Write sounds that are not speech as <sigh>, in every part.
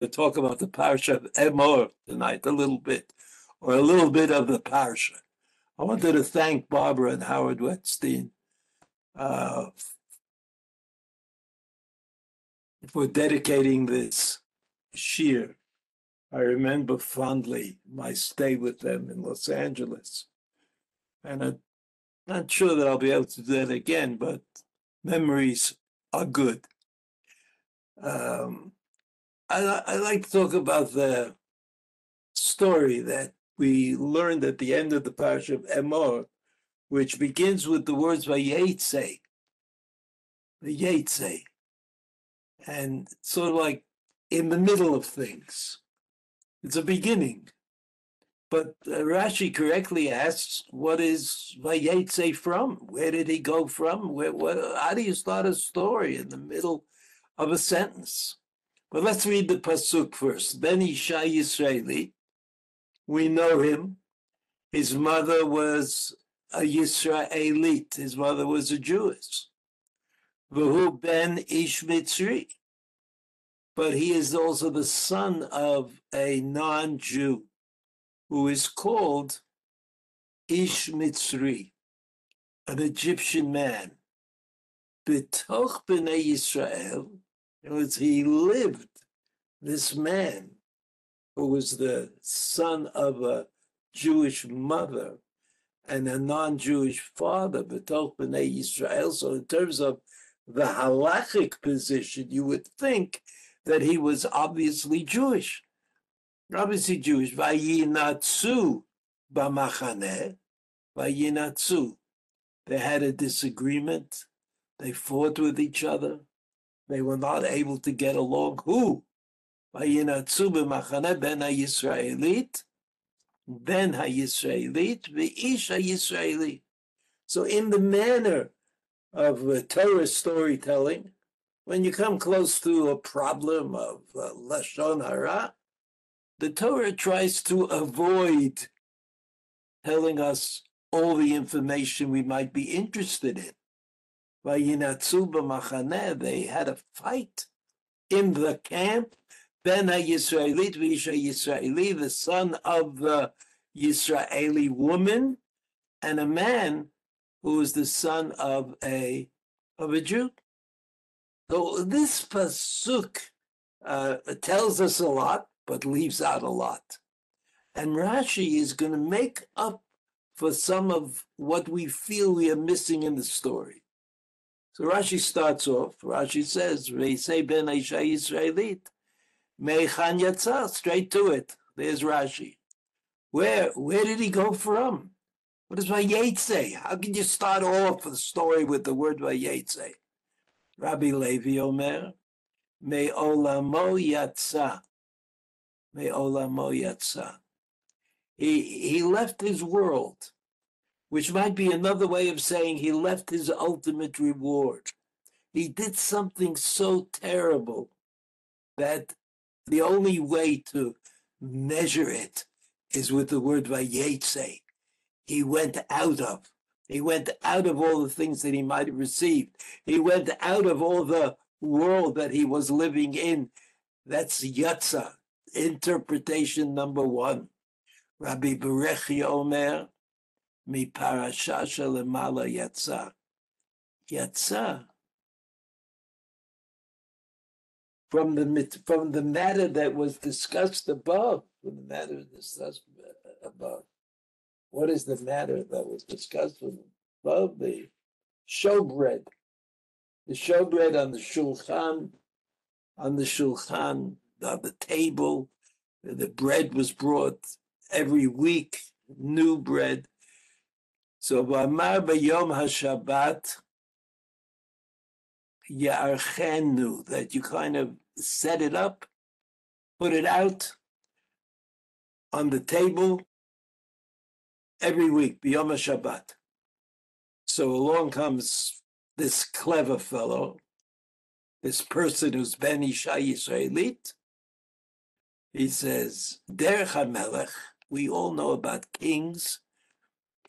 to talk about the parsha of Emor tonight a little bit, or a little bit of the parsha. I wanted to thank Barbara and Howard Wettstein uh, for dedicating this shir. I remember fondly my stay with them in Los Angeles. And I'm not sure that I'll be able to do that again, but memories are good. Um, I, I like to talk about the story that we learned at the end of the parsha of Emor, which begins with the words Vayetze, Vayetze, and sort of like in the middle of things. It's a beginning. But uh, Rashi correctly asks, what is Vayetze from? Where did he go from? Where, how do you start a story in the middle of a sentence? But let's read the pasuk first. Ben Isha Yisraeli, we know him. His mother was a Yisraelit. His mother was a Jewess. Vahu ben Ish Mitzri. But he is also the son of a non-Jew who is called Ish Mitzri, an Egyptian man. B'toch b'nei Yisrael, in other words, he lived, this man, who was the son of a Jewish mother and a non-Jewish father, B'toch B'nai Yisrael. So in terms of the halachic position, you would think that he was obviously Jewish. Obviously Jewish. Vayinatsu b'machaneh. Vayinatsu. They had a disagreement. They fought with each other. They were not able to get along. Who? Vayinatsu b'machane ben ha-Yisraelit, ben ha-Yisraelit, v'ish ha-Yisraeli. So in the manner of Torah storytelling, when you come close to a problem of uh, Lashon Hara, the Torah tries to avoid telling us all the information we might be interested in. They had a fight in the camp. Ben ha-Yisraelit v'isha Yisraeli, the son of the Yisraeli woman, and a man who was the son of a of a Jew. So this pasuk uh, tells us a lot, but leaves out a lot. And Rashi is going to make up for some of what we feel we are missing in the story. So Rashi starts off, Rashi says, say ben Aisha Yisraelit, Meichan Yatza, straight to it. There's Rashi. Where where did he go from? What does Vayetze? How can you start off the story with the word Vayetze? Rabbi Levi Omer, Me olamo yatsa. Me olamo yatsa. He, he left his world which might be another way of saying he left his ultimate reward. He did something so terrible that the only way to measure it is with the word vayetze. He went out of. He went out of all the things that he might have received. He went out of all the world that he was living in. That's yatsa, interpretation number one. Rabbi Berechi Omer, מפרשה שלמעלה יצא. יצא. From the, from the matter that was discussed above, from the matter discussed above. What is the matter that was discussed above? The showbread. The showbread on the shulchan, on the shulchan, on the table. The bread was brought every week, new bread. so V'amar b'yom HaShabbat Ya'archenu, that you kind of set it up, put it out on the table every week, b'yom HaShabbat. So along comes this clever fellow, this person who's Ben Isha Yisraelit. He says, Derech HaMelech, we all know about kings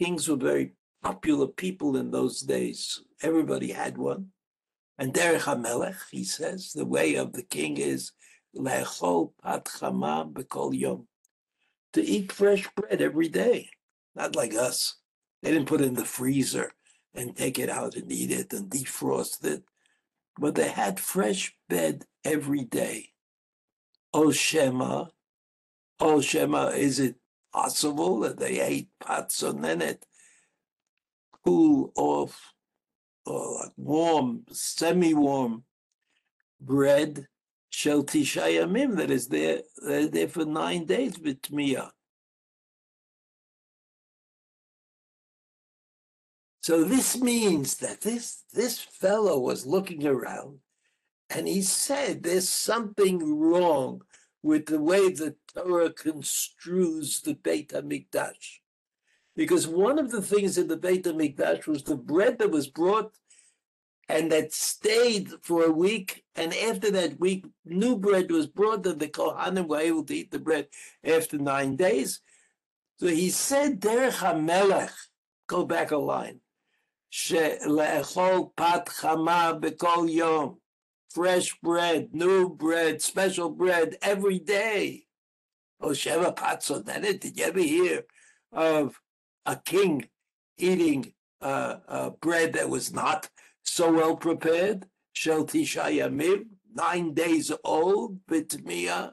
Kings were very popular people in those days. Everybody had one. And Derech HaMelech, he says, the way of the king is Lechol pat bekol yom. To eat fresh bread every day. Not like us. They didn't put it in the freezer and take it out and eat it and defrost it. But they had fresh bread every day. O Shema, O Shema, is it possible that they ate patzonenet, cool off, or like warm, semi-warm bread, shel tisha yamim, that is there, they're there for nine days with Tmiya. So this means that this this fellow was looking around and he said there's something wrong with the way the Torah construes the Beit HaMikdash. Because one of the things in the Beit HaMikdash was the bread that was brought and that stayed for a week. And after that week, new bread was brought, and the Kohanim were able to eat the bread after nine days. So he said, Derech HaMelech, go back a line, she'le'echol pat chama bekol yom fresh bread, new bread, special bread every day. Oh, Sheva Patso, did you ever hear of a king eating uh, uh, bread that was not so well prepared? Shel Tisha nine days old, Bitmiya.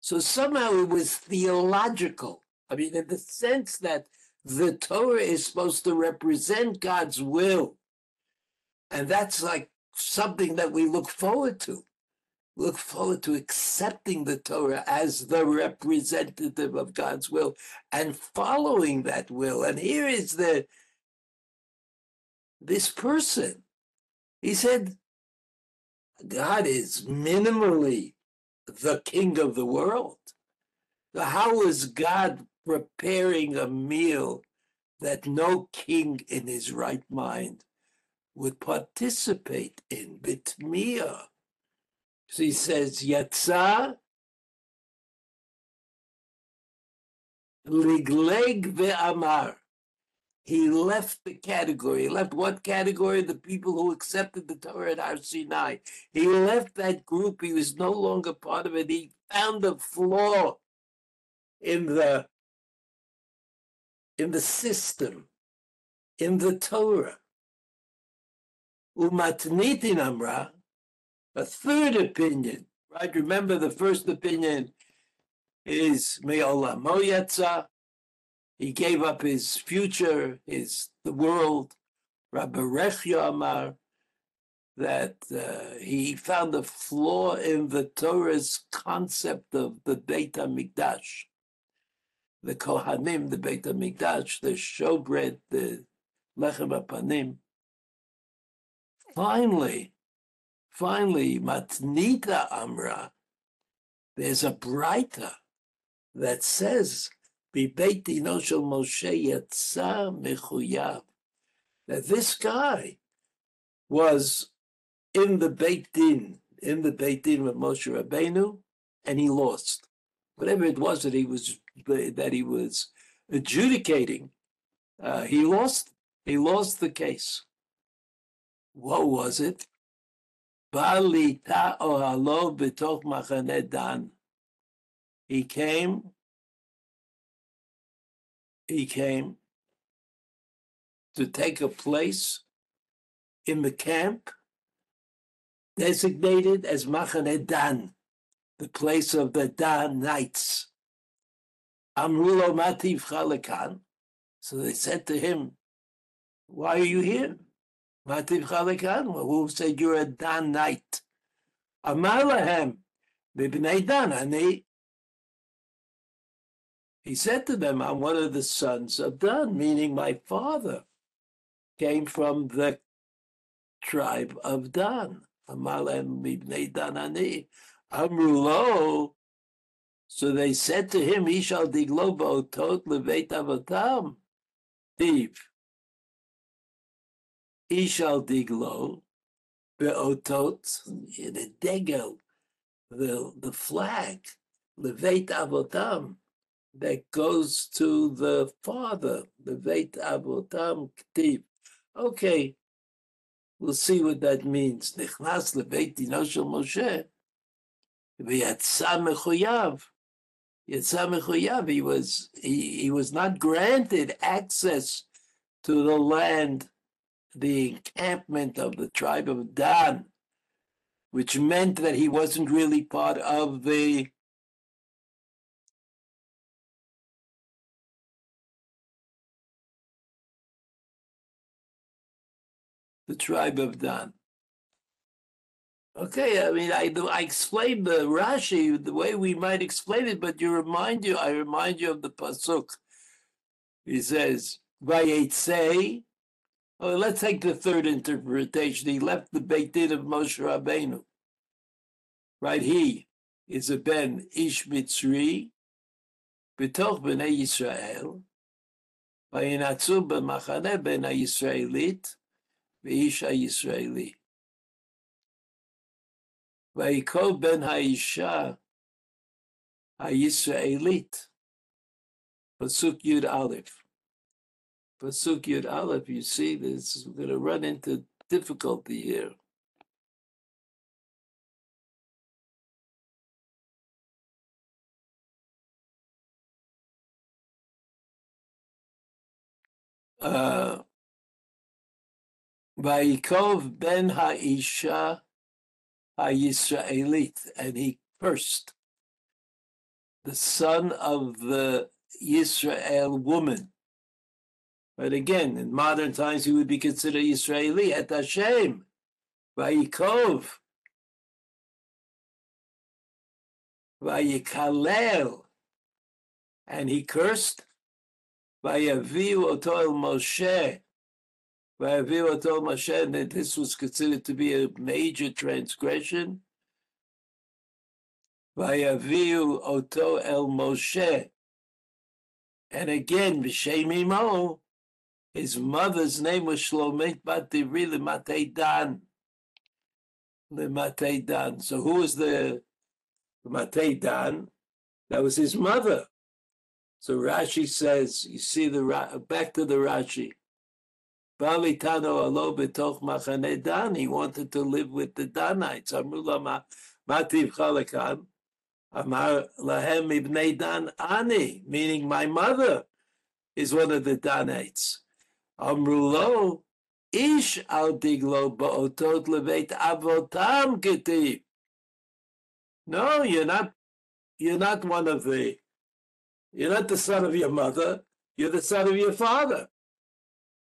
So somehow it was theological. I mean, in the sense that the Torah is supposed to represent God's will and that's like something that we look forward to. Look forward to accepting the Torah as the representative of God's will and following that will. And here is the this person. He said, God is minimally the king of the world. So How is God preparing a meal that no king in his right mind would participate in bitmia. So he says, Yatsa ligleg ve'amar. He left the category. He left what category? The people who accepted the Torah at Har Sinai. He left that group. He was no longer part of it. He found a flaw in the in the system, in the Torah. Umatnitin Amra, a third opinion, right? Remember the first opinion is Me'olamo Yatza. He gave up his future, his the world. Rabbi Rechia Amar, that uh, he found a flaw in the Torah's concept of the Beit HaMikdash. The Kohanim, the Beit HaMikdash, the showbread, the Lechem HaPanim. Finally, finally, Matnita Amra, there's a brighter that says, Bibeit Dino shel Moshe Yatsa Mechuyav, that this guy was in the Beit Din, in the Beit Din with Moshe Rabbeinu, and he lost. Whatever it was that he was that he was adjudicating, uh, he lost. He lost the case what was it? Balita ohalo b'toch dan. He came, he came to take a place in the camp designated as Machane Dan, the place of the Danites. Amrulo mativ chalekan. So they said to him, why are you here? Who said you're a Danite. Amar lahem, Bibnei Dan, ani. He said to them, I'm one of the sons of Dan, meaning my father came from the tribe of Dan. Amar lahem, Bibnei Dan, ani. Amrulo, so they said to him, He shall diglo tot leveit avotam. Steve, Ishal Diglo, Be'otot, the Degel, the, the flag, the Veit Avotam, that goes to the father, the Veit Avotam Ktiv. Okay, we'll see what that means. Nichnas leVeit Dino Shel Moshe, v'yatsa mechuyav. Yatsa mechuyav. He was he, he was not granted access to the land the encampment of the tribe of Dan, which meant that he wasn't really part of the the tribe of Dan. Okay, I mean, I I explained the Rashi the way we might explain it, but you remind you, I remind you of the pasuk. He says, "Vayetze." Well, let's take the third interpretation. He left the Beit Din of Moshe Rabbeinu. Right, he is a Ben Ish Mitzri, B'toch Bnei Yisrael, Vayinatzu B'Machane Ben Yisraelit, V'ish Yisraeli. Vayiko Ben Ha'isha Ha'Yisraelit, Pasuk Yud Aleph you see this, we're going to run into difficulty here. Uh, Vayikov ben Haisha HaYisraelit, and he cursed the son of the Israel woman. But again, in modern times, he would be considered Israeli at Hashem. Vayikov. Vayikalel. And he cursed. Vayaviu oto el Moshe. Vayaviu oto Moshe. And this was considered to be a major transgression. Vayaviu oto el Moshe. And again, B'Shem his mother's name was Shlomit Bat Divri Lematei Dan. Dan. So who was the Lematei Dan? That was his mother. So Rashi says, you see the back to the Rashi. Balitano alo betoch machane Dan. He wanted to live with the Danites. Amrula mativ chalakan. Amar lahem ibnei Dan ani, meaning my mother is one of the Danites. Amrulo, ish al diglo ba'otot leveit avotam ketiv. No, you're not. You're not one of the. You're not the son of your mother. You're the son of your father.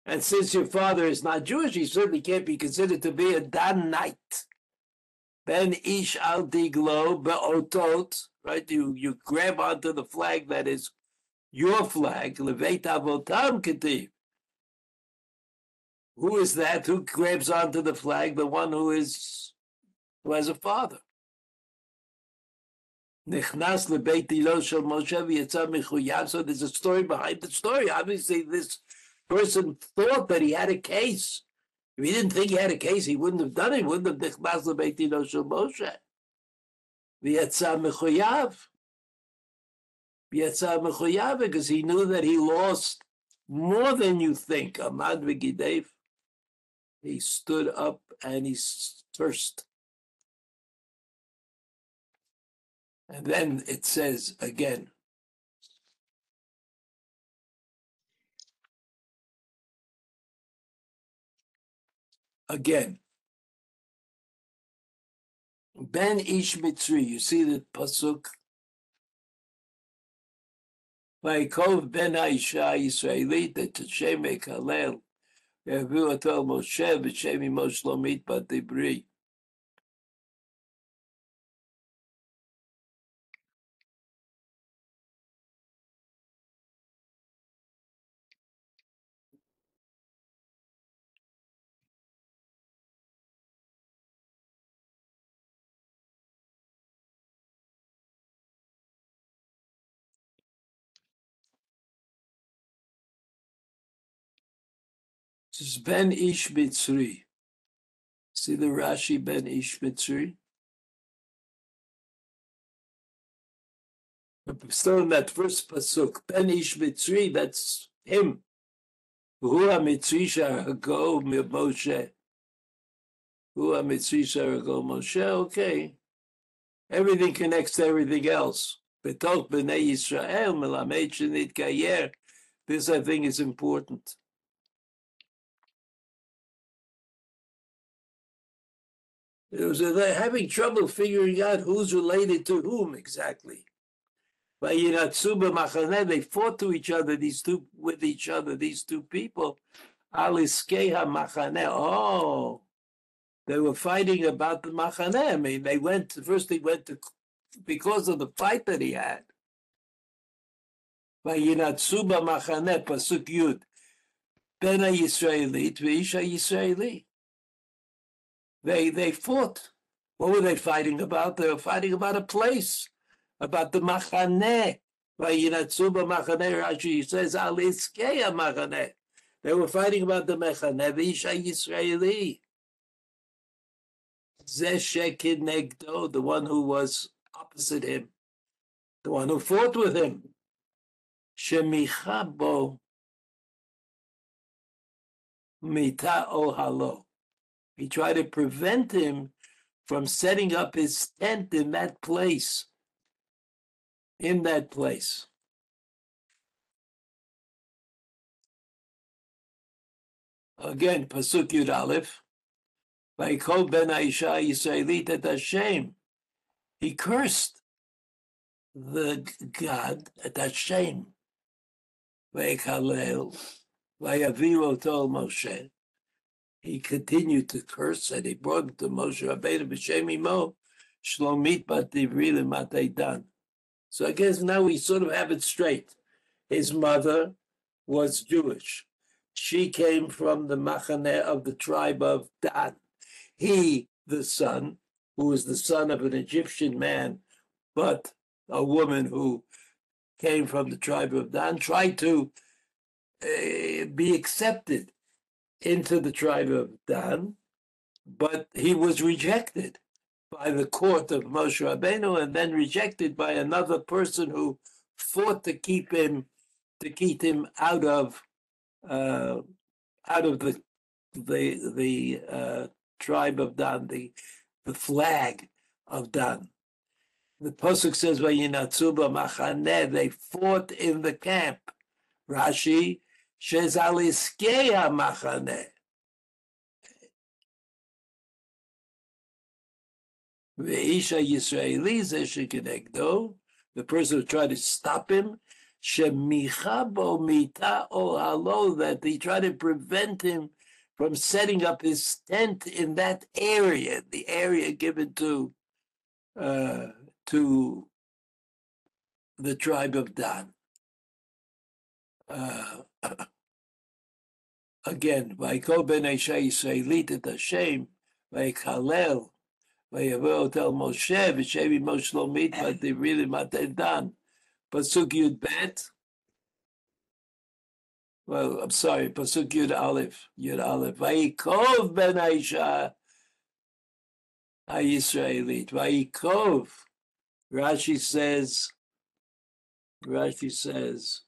And since your father is not Jewish, he certainly can't be considered to be a Danite. Ben ish al diglo be'otot. Right? You you grab onto the flag that is your flag. Leveit avotam ketiv. Who is that who grabs onto the flag? The one who is who has a father. So there's a story behind the story. Obviously, this person thought that he had a case. If he didn't think he had a case, he wouldn't have done it. He wouldn't have nichnas lebeit shel Moshe. Because he knew that he lost more than you think. Amad v'gidev he stood up and he cursed. And then it says again, again, Ben Ish Mitzri, you see the pasuk. Vayikov Ben Aisha Yisraelit Tashem Kalel Yehu atal Moshe v'shem imo shlomit bat Divri. says Ben Ish Mitzri. See the Rashi Ben Ish Mitzri? Still in that first pasuk, Ben Ish Mitzri, that's him. Who are Mitzri Sharago Moshe? Who are Mitzri Moshe? Okay. Everything connects to everything else. Yisrael, This, I think, is important. It was uh, they're having trouble figuring out who's related to whom exactly. By Yinatsuba Machane, they fought to each other, these two with each other, these two people. Aliskeha Machane. Oh, they were fighting about the Machane. I mean, they went first. They went to because of the fight that he had. By Yinatsuba Machane Pasuk Yud. Ben Yisraelit V'isha Yisraeli. They they fought. What were they fighting about? They were fighting about a place, about the Machaneh. Vayinatsuba Machaneh, Rashi says, Aliskeya Machaneh. They were fighting about the Machaneh, V'isha Yisraeli. Zeshekid Negdo, the one who was opposite him, the one who fought with him. Shemichabo Mita Ohalo. He tried to prevent him from setting up his tent in that place. In that place. Again, Pasuk Yud Aleph. Vayikol ben Aisha Yisraelit et Hashem. He cursed the God at Hashem. Vayikalel. Vayaviru told Moshe he continued to curse and he brought him to Moshe Rabbeinu b'shem imo shlomit bat divri dan. So I guess now we sort of have it straight. His mother was Jewish. She came from the Machane of the tribe of Dan. He, the son, who was the son of an Egyptian man, but a woman who came from the tribe of Dan, tried to uh, be accepted into the tribe of Dan, but he was rejected by the court of Moshe Rabbeinu and then rejected by another person who fought to keep him to keep him out of uh, out of the the the uh, tribe of Dan, the the flag of Dan. The pasuk says, "Vayinatzuba machaneh." They fought in the camp. Rashi שזה המחנה. ואיש הישראלי זה שכנגדו, the person who tried to stop him, שמיכה בו מיתה אוהלו, that he tried to prevent him from setting up his tent in that area, the area given to uh, to the tribe of Dan. Uh, again, ויקרא בן אישה ישראלית את השם, ויקלל, ויבוא tel Moshe, ושב עמו שלומית, ותביא למטה דן. פסוק י"ב, well, I'm sorry, Pasuk Yud Aleph, Yud Aleph. Vayikov ben Aisha HaYisraelit. Vayikov. Rashi says, Rashi says,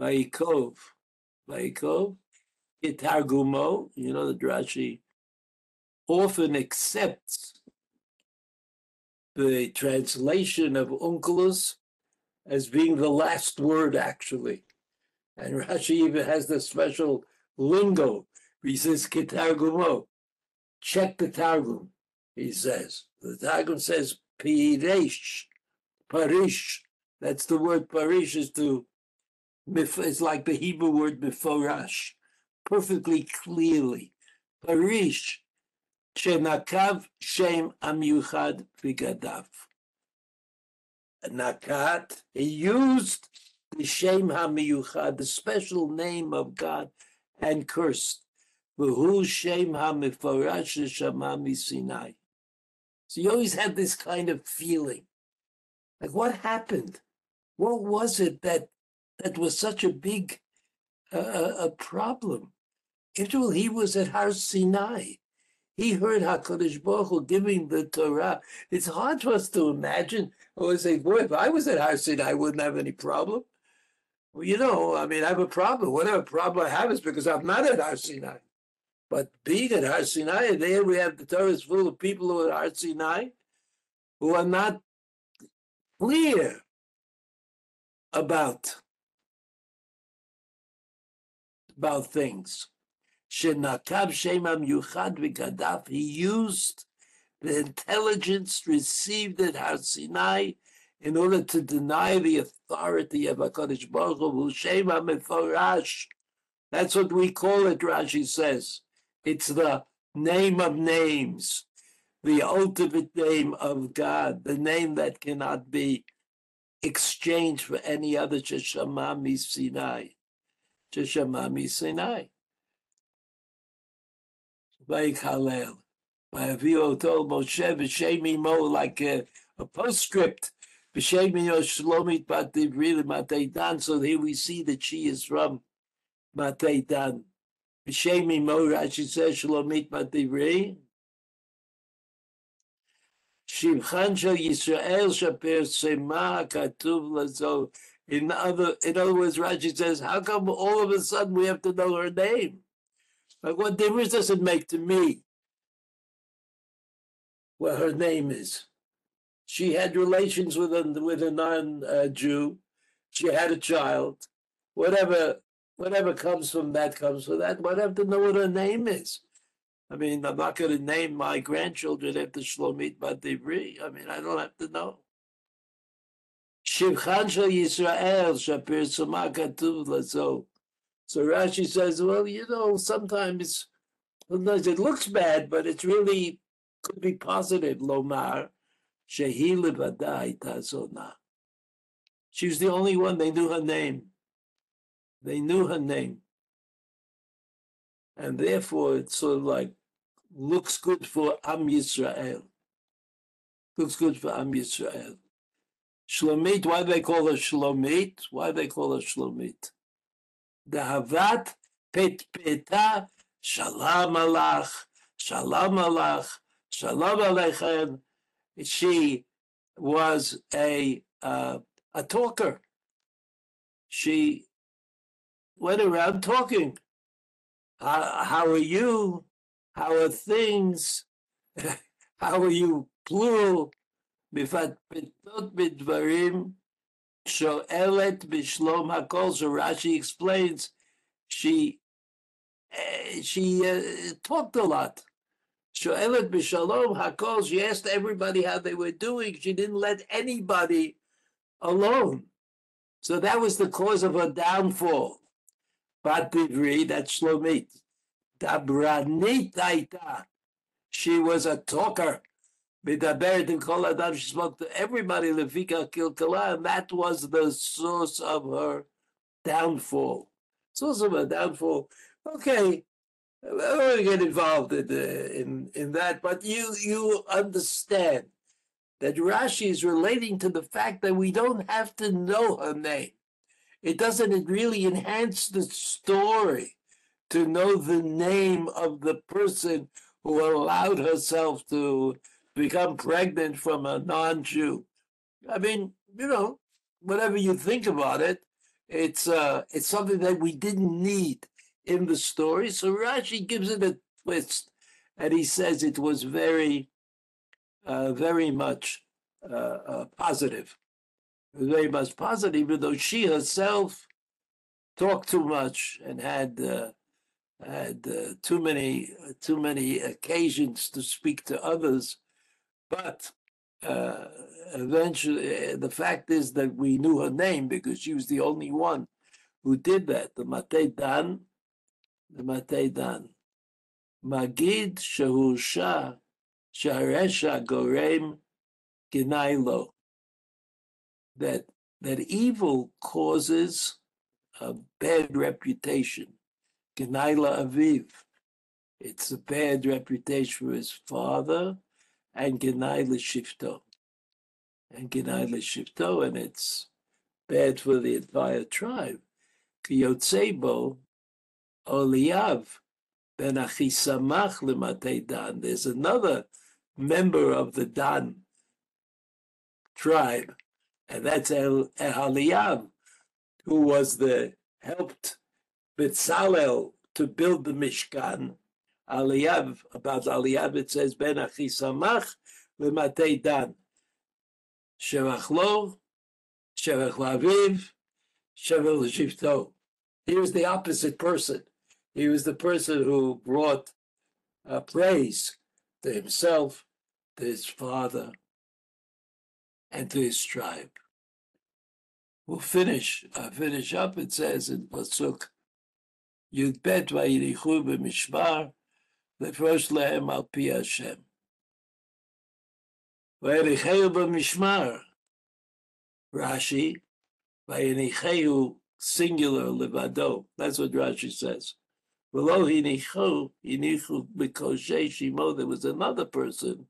Vayikov. Vayikov. Itargumo, you know, the Rashi often accepts the translation of Onkelos as being the last word, actually. And Rashi even has the special lingo. He says, Kitargumo, check the Targum, he says. The Targum says, Pirish, Parish. That's the word Parish is to, it's like the Hebrew word Meforash perfectly clearly. Parish, Shenakav Shem Amyuchad Vigadav. Nakat, he used the Shem HaMiyuchad, the special name of God, and cursed. V'hu Shem HaMeforash Shamami Sinai. So you always had this kind of feeling. Like what happened? What was it that that was such a big uh, a problem? Israel, he was at Har Sinai. He heard HaKadosh Baruch Hu giving the Torah. It's hard for us to imagine. I would say, boy, if I was at Har Sinai, I wouldn't have any problem. Well, you know, I mean, I have a problem. Whatever problem I have is because I'm not at Har Sinai. But being at Har Sinai, there we have the Torah is full of people who are at Har Sinai who are not clear about about things. Shenakav Shemam Yuchad V'Gadaf, he used the intelligence received at Har Sinai in order to deny the authority of HaKadosh Baruch Hu, Shema Meforash. That's what we call it, Rashi says. It's the name of names, the ultimate name of God, the name that cannot be exchanged for any other Sheshamami Sinai. Sheshamami Sinai. Vaikhalel. Vayavio told Moshe v'shemi mo like a, a postscript. V'shemi yo shlomit bativri matei dan. So here we see that she is from matei dan. V'shemi mo Rashi says shlomit bativri. Shivchan shel Yisrael shaper sema katuv lazo. In other, in other words, Rashi says, how come all of a sudden we have to know her name? Like, what difference does it make to me what her name is? She had relations with a with a non-Jew. She had a child. Whatever whatever comes from that comes from that. But I have to know what her name is. I mean, I'm not going to name my grandchildren after Shlomit Bativri. I mean, I don't have to know. Shivchan shel Yisrael shapir katuv lazo. So Rashi says, well, you know, sometimes, sometimes it looks bad, but it's really could be positive. Lomar shehi levadai tazona. She was the only one. They knew her name. They knew her name, and therefore it sort of like looks good for Am Yisrael. Looks good for Am Yisrael. Shlomit, why do they call her Shlomit? Why do they call her Shlomit? Dahavat Petpeta Shalom Alach, Shalom Alach, Shalom Aleichem. She was a uh, a talker. She went around talking. How, how are you? How are things? <laughs> how are you? Plural. מפטפטות בדברים שואלת בשלום הכל. So Rashi explains she uh, she uh, talked a lot. Shoelet b'shalom hakol. She asked everybody how they were doing. She didn't let anybody alone. So that was the cause of her downfall. Bat Bivri, that's Shlomit. Dabranit Aita. She was a talker. She spoke to everybody, Levika Kilkala, and that was the source of her downfall. Source of her downfall. Okay, I don't to get involved in, uh, in, in that, but you, you understand that Rashi is relating to the fact that we don't have to know her name. It doesn't really enhance the story to know the name of the person who allowed herself to become pregnant from a non-Jew. I mean, you know, whatever you think about it, it's uh, it's something that we didn't need in the story. So Rashi gives it a twist, and he says it was very, uh, very much uh, uh, positive, very much positive, even though she herself talked too much and had uh, had uh, too many too many occasions to speak to others but uh, eventually, uh, the fact is that we knew her name because she was the only one who did that. The Matei Dan, the Matei Dan. Magid Shahusha Sharesha Gorem Ginailo. That that evil causes a bad reputation. Ginaila Aviv. It's a bad reputation for his father and Genai L'Shifto. And Genai L'Shifto, and it's bad for the entire tribe. Kiyotzebo Oliav Ben Achisamach Dan. There's another member of the Dan tribe, and that's El Ehaliav, who was the helped Betzalel to build the Mishkan, Aliyav, about Aliyav, it says, Ben Achisamach lematei dan. Sherach lo, laviv, l'shivto. He was the opposite person. He was the person who brought uh, praise to himself, to his father, and to his tribe. We'll finish. Uh, finish up. It says in pasuk Yud Bet vayirichu b'mishmar lefrosh lehem al pi Hashem. Vayiricheu b'mishmar. Rashi vayiricheu singular levado. That's what Rashi says. Below hinichu hinichu b'koshe shimo. There was another person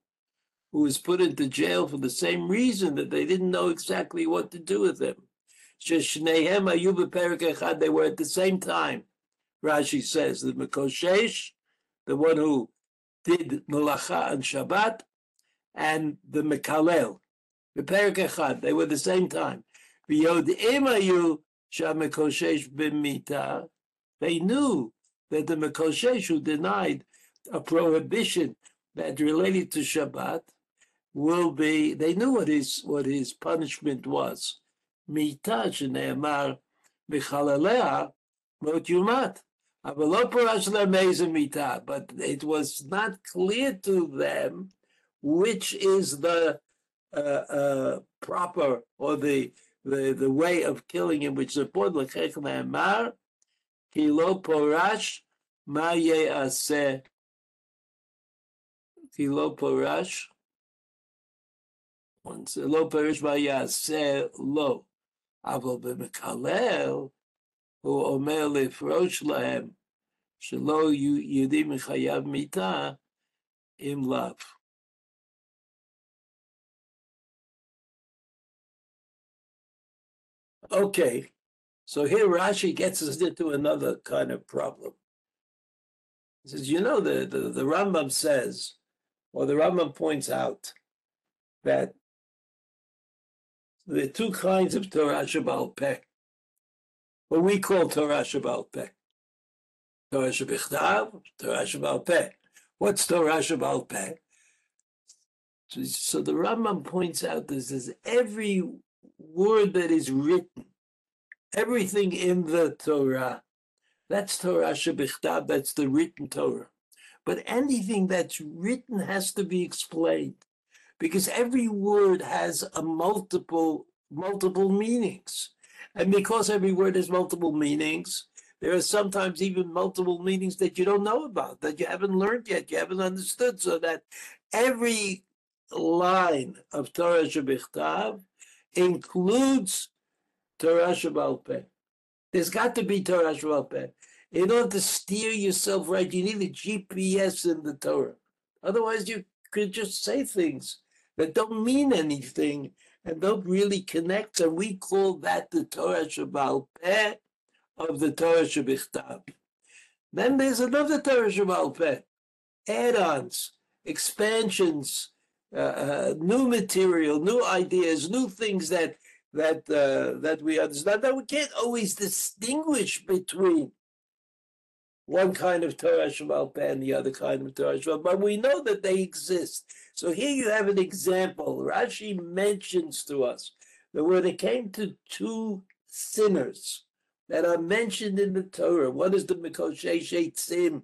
who was put into jail for the same reason that they didn't know exactly what to do with him. They were at the same time. Rashi says the Mekoshesh, the one who did Malacha and Shabbat, and the Mekalel. They were the same time. They knew that the Mekoshesh who denied a prohibition that related to Shabbat will be, they knew what his, what his punishment was. Mita shene'emar v'chalalea mot yumat. אבל לא פרש להם איזה מיתה, but it was not clear to them which is the uh, uh, proper or the, the, the way of killing him, which is important. לכך נאמר, כי לא פורש מה יעשה. כי לא פורש, לא פורש מה יעשה לו. אבל במקלל הוא אומר לפרוש להם שלא יודעים מחייב מיתה אם לאו. Okay, so here Rashi gets us into another kind of problem. He says, you know, the, the, the Rambam says, or the Rambam points out, that there are two kinds of Torah Shabbal Peh. What we call Torah Shabbal Peh. Torah Shabbichtav, Torah Peh. What's Torah Shabbal Peh? So, the Rambam points out this is every word that is written, everything in the Torah, that's Torah Shabbichtav, that's the written Torah. But anything that's written has to be explained because every word has a multiple multiple meanings. And because every word has multiple meanings, there are sometimes even multiple meanings that you don't know about, that you haven't learned yet, you haven't understood, so that every line of Torah Shabbichtav includes Torah Shabbal Peh. There's got to be Torah Shabbal Peh. In order to steer yourself right, you need a GPS in the Torah. Otherwise, you could just say things that don't mean anything and don't really connect. And we call that the Torah Shabbal Peh of the Torah Shabbichtav. Then there's another Torah Shabbalpe, add-ons, expansions, uh, uh, new material, new ideas, new things that that uh, that we understand. That we can't always distinguish between one kind of Torah Shabbal and the other kind of Torah Shabbal, but we know that they exist. So here you have an example. Rashi mentions to us that when it came to two sinners that are mentioned in the Torah, What is the Mikoshesh Eitzim,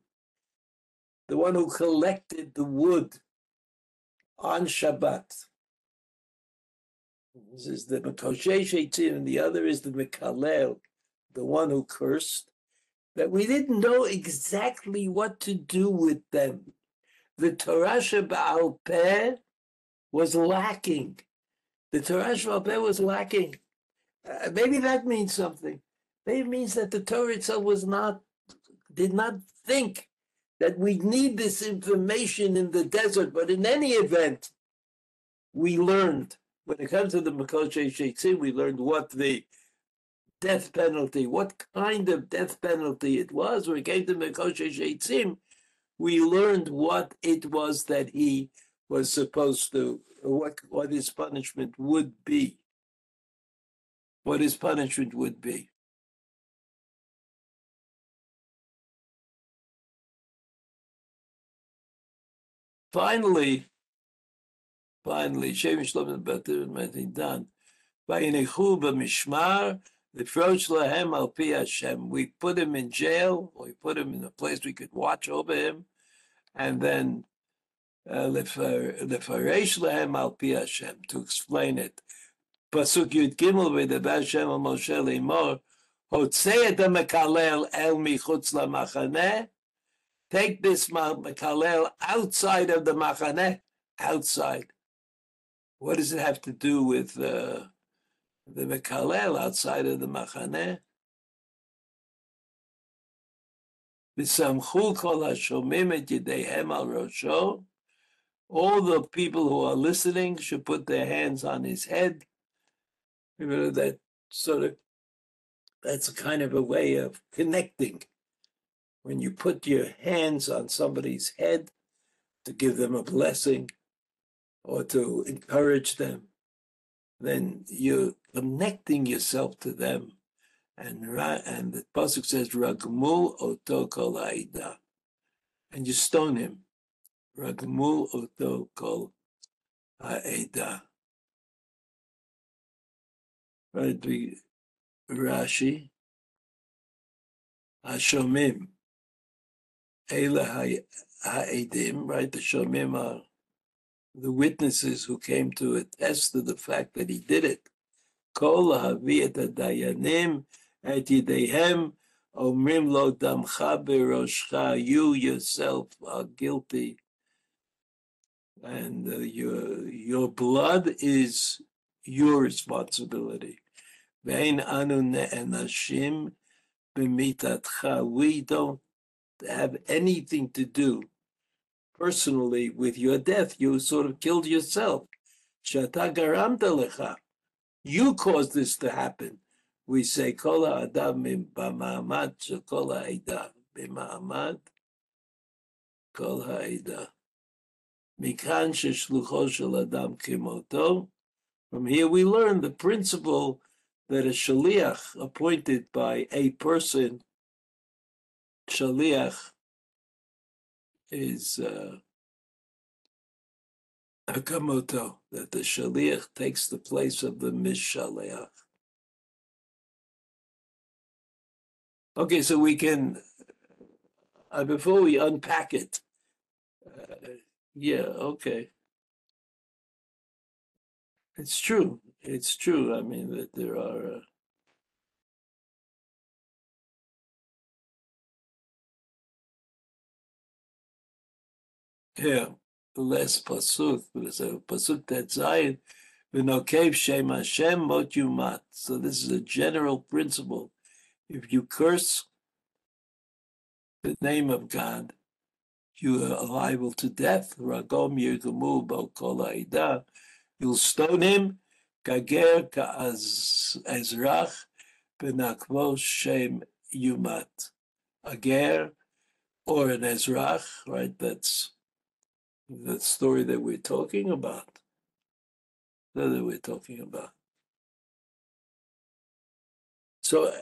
the one who collected the wood on Shabbat. This is the Mikoshesh Eitzim, and the other is the Mikalel, the one who cursed. That we didn't know exactly what to do with them the Torah Shabbat Peh was lacking. The Torah Shabbat Peh was lacking. Uh, maybe that means something. It means that the Torah itself was not, did not think that we need this information in the desert. But in any event, we learned when it comes to the Makoshe Sheitzim, we learned what the death penalty, what kind of death penalty it was. When it came to Makoshe Sheitzim, we learned what it was that he was supposed to, what, what his punishment would be. What his punishment would be. Finally, finally, Shem Shlomo Better done. Vayinechu b'mishmar, the lahem al pi Hashem. We put him in jail, we put him in a place we could watch over him, and then uh, lefaresh lahem al pi Hashem, to explain it. Pasuk Yud Gimel v'debar Hashem al Moshe limor, hotzei et el michutz lamachaneh, take this mekalel outside of the machaneh, outside. What does it have to do with uh, the Mekalel outside of the Machaneh. All the people who are listening should put their hands on his head. Remember that sort of, that's a kind of a way of connecting. When you put your hands on somebody's head to give them a blessing or to encourage them, then you're connecting yourself to them. And and the pasuk says ragmul oto kol aida, and you stone him. Ragmul oto kol aida. Right, Rashi. Hashomim. Ela ha'edim, right? The shomim are the witnesses who came to attest to the fact that he did it. Kol ha'aviyat dayanim et yidehem omrim lo damcha beroshcha. You yourself are guilty, and uh, your your blood is your responsibility. Vein anu ne'enashim b'mitatcha. We don't have anything to do personally with your death. You sort of killed yourself. You caused this to happen. We say, Kol adam b'ma'amad shekol ha'ida. B'ma'amad kol ha'ida. Mikan sheshlucho shel adam kimoto. From here we learn the principle that a shaliach appointed by a person, shaliach is uh, Hakamoto, that the Shaliach takes the place of the Mishaleach. Okay, so we can, uh, before we unpack it, uh, yeah, okay. It's true. It's true. I mean, that there are. Uh, Yeah, less pasuk. A pasuk that Zion, v'nokev shem Hashem mot yumat. So this is a general principle. If you curse the name of God, you are liable to death. Ragom yirgamu kol You'll stone him. Gager ka'az ezrach benakvo shem yumat. A or an ezrach, right? That's the story that we're talking about. That we're talking about. So, uh,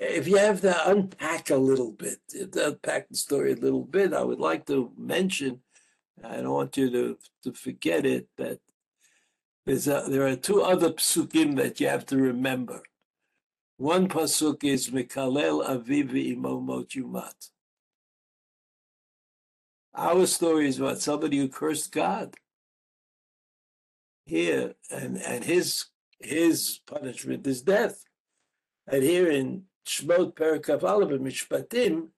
if you have to unpack a little bit, unpack the story a little bit, I would like to mention, I don't want you to, to forget it, that there's a, there are two other psukim that you have to remember. One pasuk is Mikalel Avivi Imomot Yumat. Our story is about somebody who cursed God. Here, and, and his his punishment is death. And here in Shmot Perikav Aleph Mishpatim,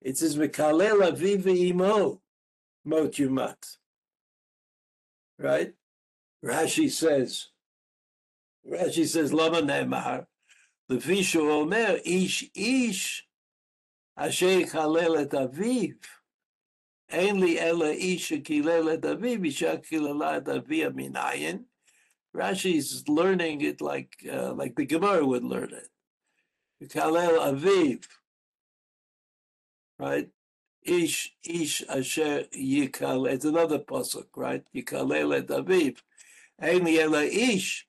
it says Mekalel Aviv Imo Mot Yumat. Right? Rashi says, Rashi says, Lama Ne'emar, Levishu Omer, Ish Ish, Asher Kalel Et Aviv. אין לי אלא איש שקילל את אביו, אישה קיללה את אביה מנין. Rashi is learning it like uh, like the Gemara would learn it. Kalel Aviv, right? Ish Ish Asher Yikal. It's another pasuk, right? Yikalel et Aviv. Ein Ela Ish.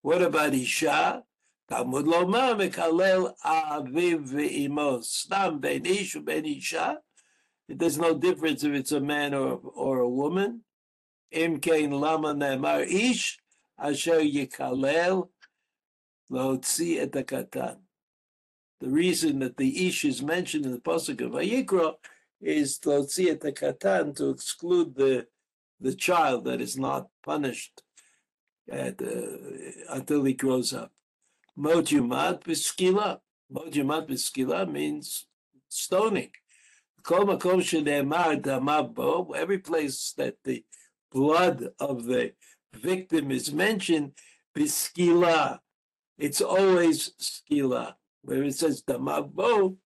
What about Isha? Talmud Lomar Mekalel Aviv ve'imos. Stam ben Ish ben Isha. There's no difference if it's a man or, or a woman. Im kein lama ne'emar ish asher yikalel lotzi et hakatan. The reason that the ish is mentioned in the pasuk of Vayikra is lotzi et hakatan to exclude the the child that is not punished at, uh, until he grows up. Mojumat b'skila. Mojumat b'skila means stoning. Every place that the blood of the victim is mentioned, biskila, it's always skila. Where it says damabo,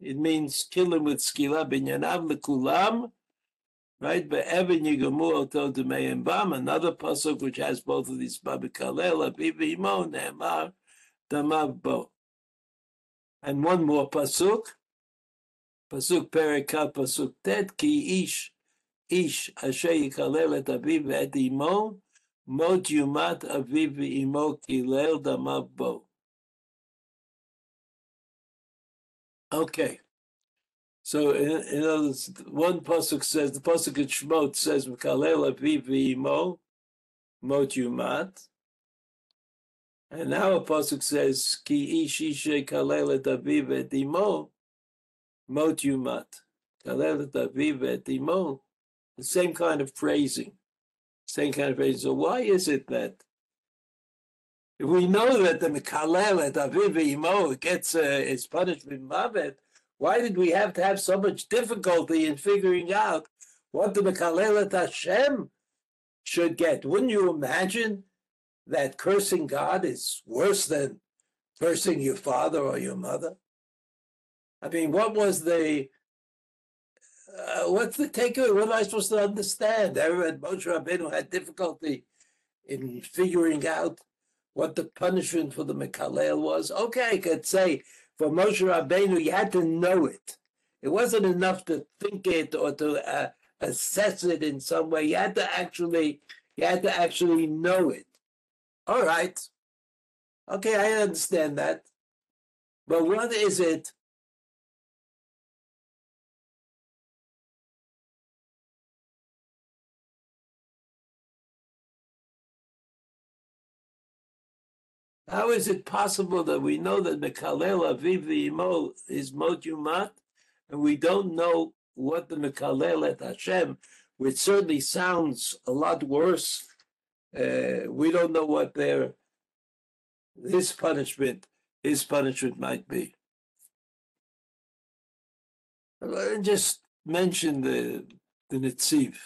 it means kill him with skila, binyanav lekulam, right? Another pasuk which has both of these Babikalel, Abibimo, Ne'emar. And one more pasuk, פסוק פרק כ', פסוק ט', כי איש, איש אשר יקלל את אביו ואת אמו, מות יומת אביו ואמו קילל דמיו בו. Okay. So in, in other words, one pasuk says the pasuk in Shmot says "Mekalel aviv v'imo mot yumat," and now a pasuk says "Ki ish ishe kalel et aviv et imo mot yumat. The same kind of phrasing. Same kind of phrasing. So why is it that we know that the Mekalel at Aviv Imo gets uh, is punished with Mavet, why did we have to have so much difficulty in figuring out what the Mekalel at Hashem should get? Wouldn't you imagine that cursing God is worse than cursing your father or your mother? I mean, what was the uh, what's the takeaway? What am I supposed to understand? Everyone, Moshe Rabbeinu had difficulty in figuring out what the punishment for the Mekalel was. Okay, I could say for Moshe Rabbeinu, you had to know it. It wasn't enough to think it or to uh, assess it in some way. You had to actually, you had to actually know it. All right. Okay, I understand that. But what is it How is it possible that we know that Mekalel Aviv Imo is Mot Yumat, and we don't know what the Mekalel at Hashem, which certainly sounds a lot worse. Uh, we don't know what their his punishment, his punishment might be. Just mention the the Netziv.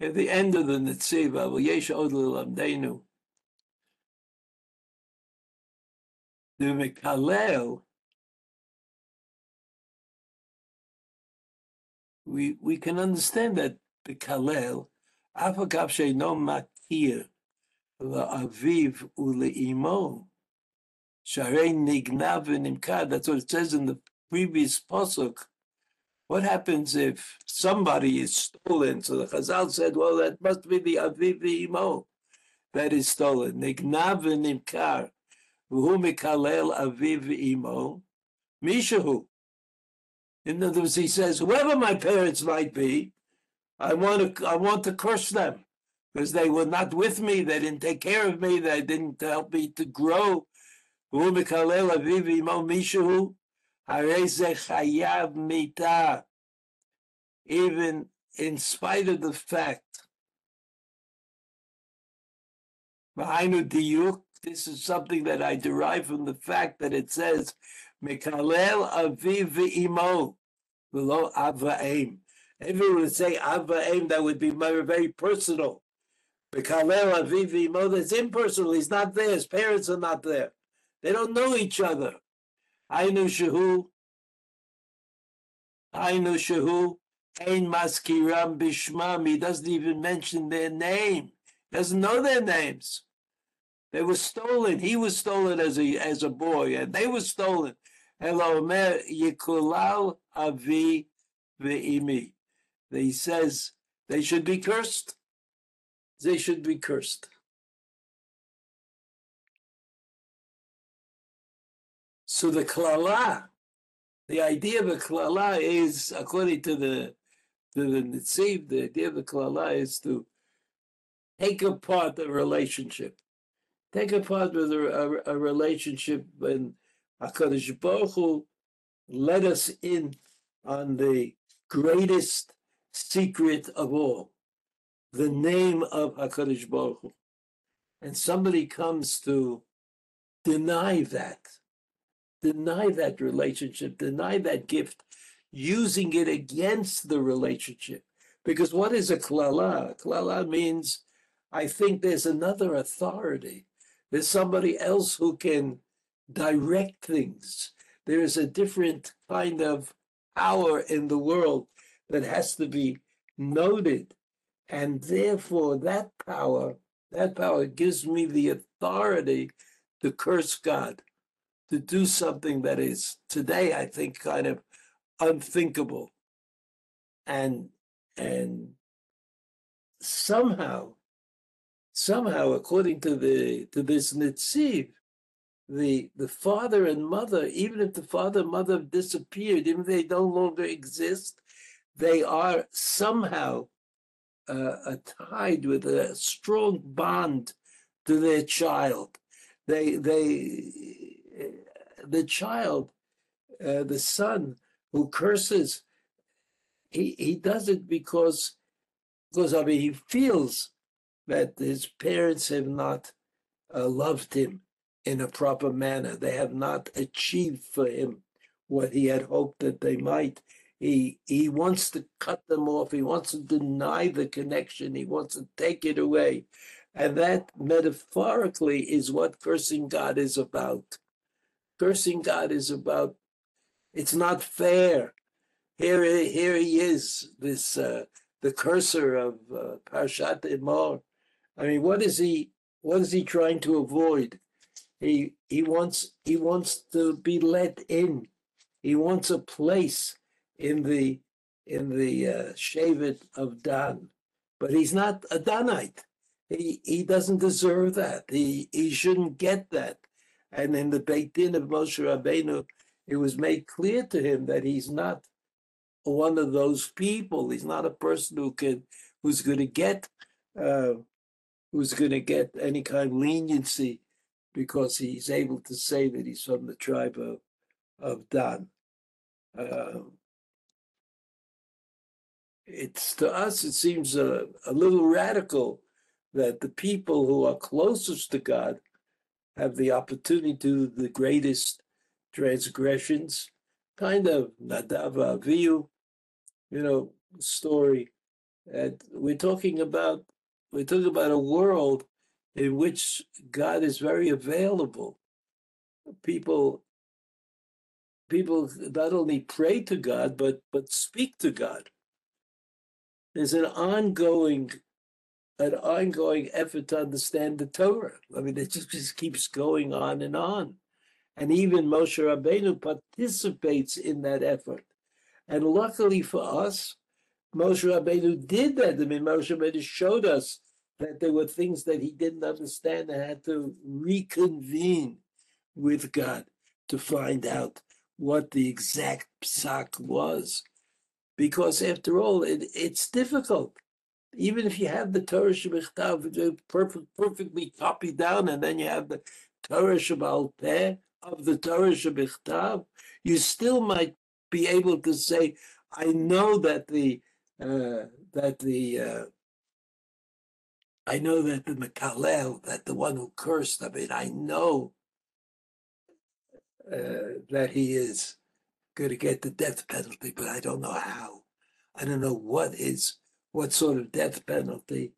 At the end of the Netziva, Yesh Od Lamdenu, the Mekalel, we, we can understand that the Kalel, Afakav Sheino Makir, La'aviv Ule'imo, Sharei Nignav Nimkad, that's what it says in the previous Pasuk, what happens if somebody is stolen? So the Chazal said, well, that must be the Aviv Imo that is stolen. Nignav v'nimkar, v'hu mikalel Aviv Imo, mishahu. In other words, he says, whoever my parents might be, I want to, I want to curse them because they were not with me. They didn't take care of me. They didn't help me to grow. V'hu mikalel Aviv Imo, mishahu. Even in spite of the fact, this is something that I derive from the fact that it says, Mekalel Aviv Imo, below Avaim. Everyone would say that would be very personal. Mekalel Aviv that's impersonal. He's not there. His parents are not there. They don't know each other. Ainu Shehu, Ainu Shehu, Ein Maskiram Bishmam. He doesn't even mention their name. Doesn't know their names. They were stolen. He was stolen as a as a boy, and they were stolen. Hello, Elomer Yikulal Avi Ve'imi. He says they should be cursed. they should be cursed. So the klala, the idea of a klala is, according to the to the Nitziv, the idea of the klala is to take apart the relationship. Take apart with a, a, a relationship when HaKadosh Baruch Hu let us in on the greatest secret of all, the name of HaKadosh Baruch Hu. And somebody comes to deny that, deny that relationship, deny that gift, using it against the relationship. Because what is a klala? Klala means I think there's another authority. There's somebody else who can direct things. There is a different kind of power in the world that has to be noted. And therefore, that power, that power gives me the authority to curse God, to do something that is today, I think, kind of unthinkable. And and somehow, somehow, according to the to this Nitziv, the the father and mother, even if the father and mother have disappeared, even if they no longer exist, they are somehow uh, tied with a strong bond to their child. They they the child, uh, the son who curses, he he does it because because I mean he feels that his parents have not uh, loved him in a proper manner. They have not achieved for him what he had hoped that they might. He he wants to cut them off. He wants to deny the connection. He wants to take it away. And that metaphorically is what cursing God is about. Cursing God is about it's not fair. Here, here he is, this uh, the cursor of uh, Parshat Emor. I mean, what is he? What is he trying to avoid? He he wants he wants to be let in. He wants a place in the in the uh, of Dan, but he's not a Danite. He he doesn't deserve that. He he shouldn't get that. And in the Beit Din of Moshe Rabbeinu, it was made clear to him that he's not one of those people. He's not a person who can who's going to get uh, who's going to get any kind of leniency because he's able to say that he's from the tribe of, of Dan. Uh, it's to us, it seems a, a little radical that the people who are closest to God have the opportunity to do the greatest transgressions, kind of Nadav Avihu, you know, story. And we're talking about we're talking about a world in which God is very available. People people not only pray to God but but speak to God. There's an ongoing an ongoing effort to understand the Torah. I mean, it just, just keeps going on and on. And even Moshe Rabbeinu participates in that effort. And luckily for us, Moshe Rabbeinu did that. I mean, Moshe Rabbeinu showed us that there were things that he didn't understand and had to reconvene with God to find out what the exact psak was. Because after all, it, it's difficult. Even if you have the Torah Shebechtav perfect, perfectly copied down, and then you have the Torah Shebal Peh of the Torah Shebechtav, you still might be able to say, I know that the uh, that the uh, I know that the Mekalel, that the one who cursed, I mean, I know uh, that he is going to get the death penalty, but I don't know how. I don't know what what is, what sort of death penalty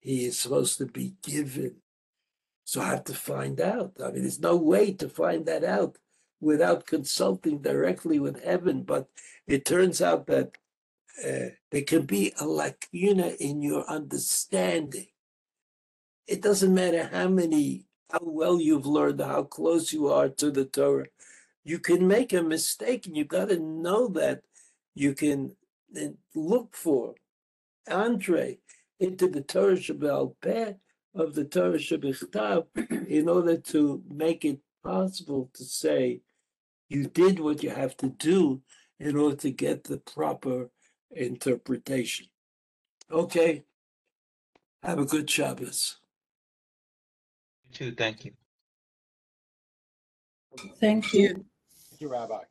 he is supposed to be given. So I have to find out. I mean, there's no way to find that out without consulting directly with heaven. But it turns out that uh, there can be a lacuna in your understanding it doesn't matter how many, how well you've learned, how close you are to the Torah. You can make a mistake, and you've got to know that. You can look for Andre into the Torah Shebal Peh of the Torah Shabbat <clears throat> in order to make it possible to say you did what you have to do in order to get the proper interpretation. Okay. Have a good Shabbos. You too, thank you. Thank you. Thank you, Rabbi.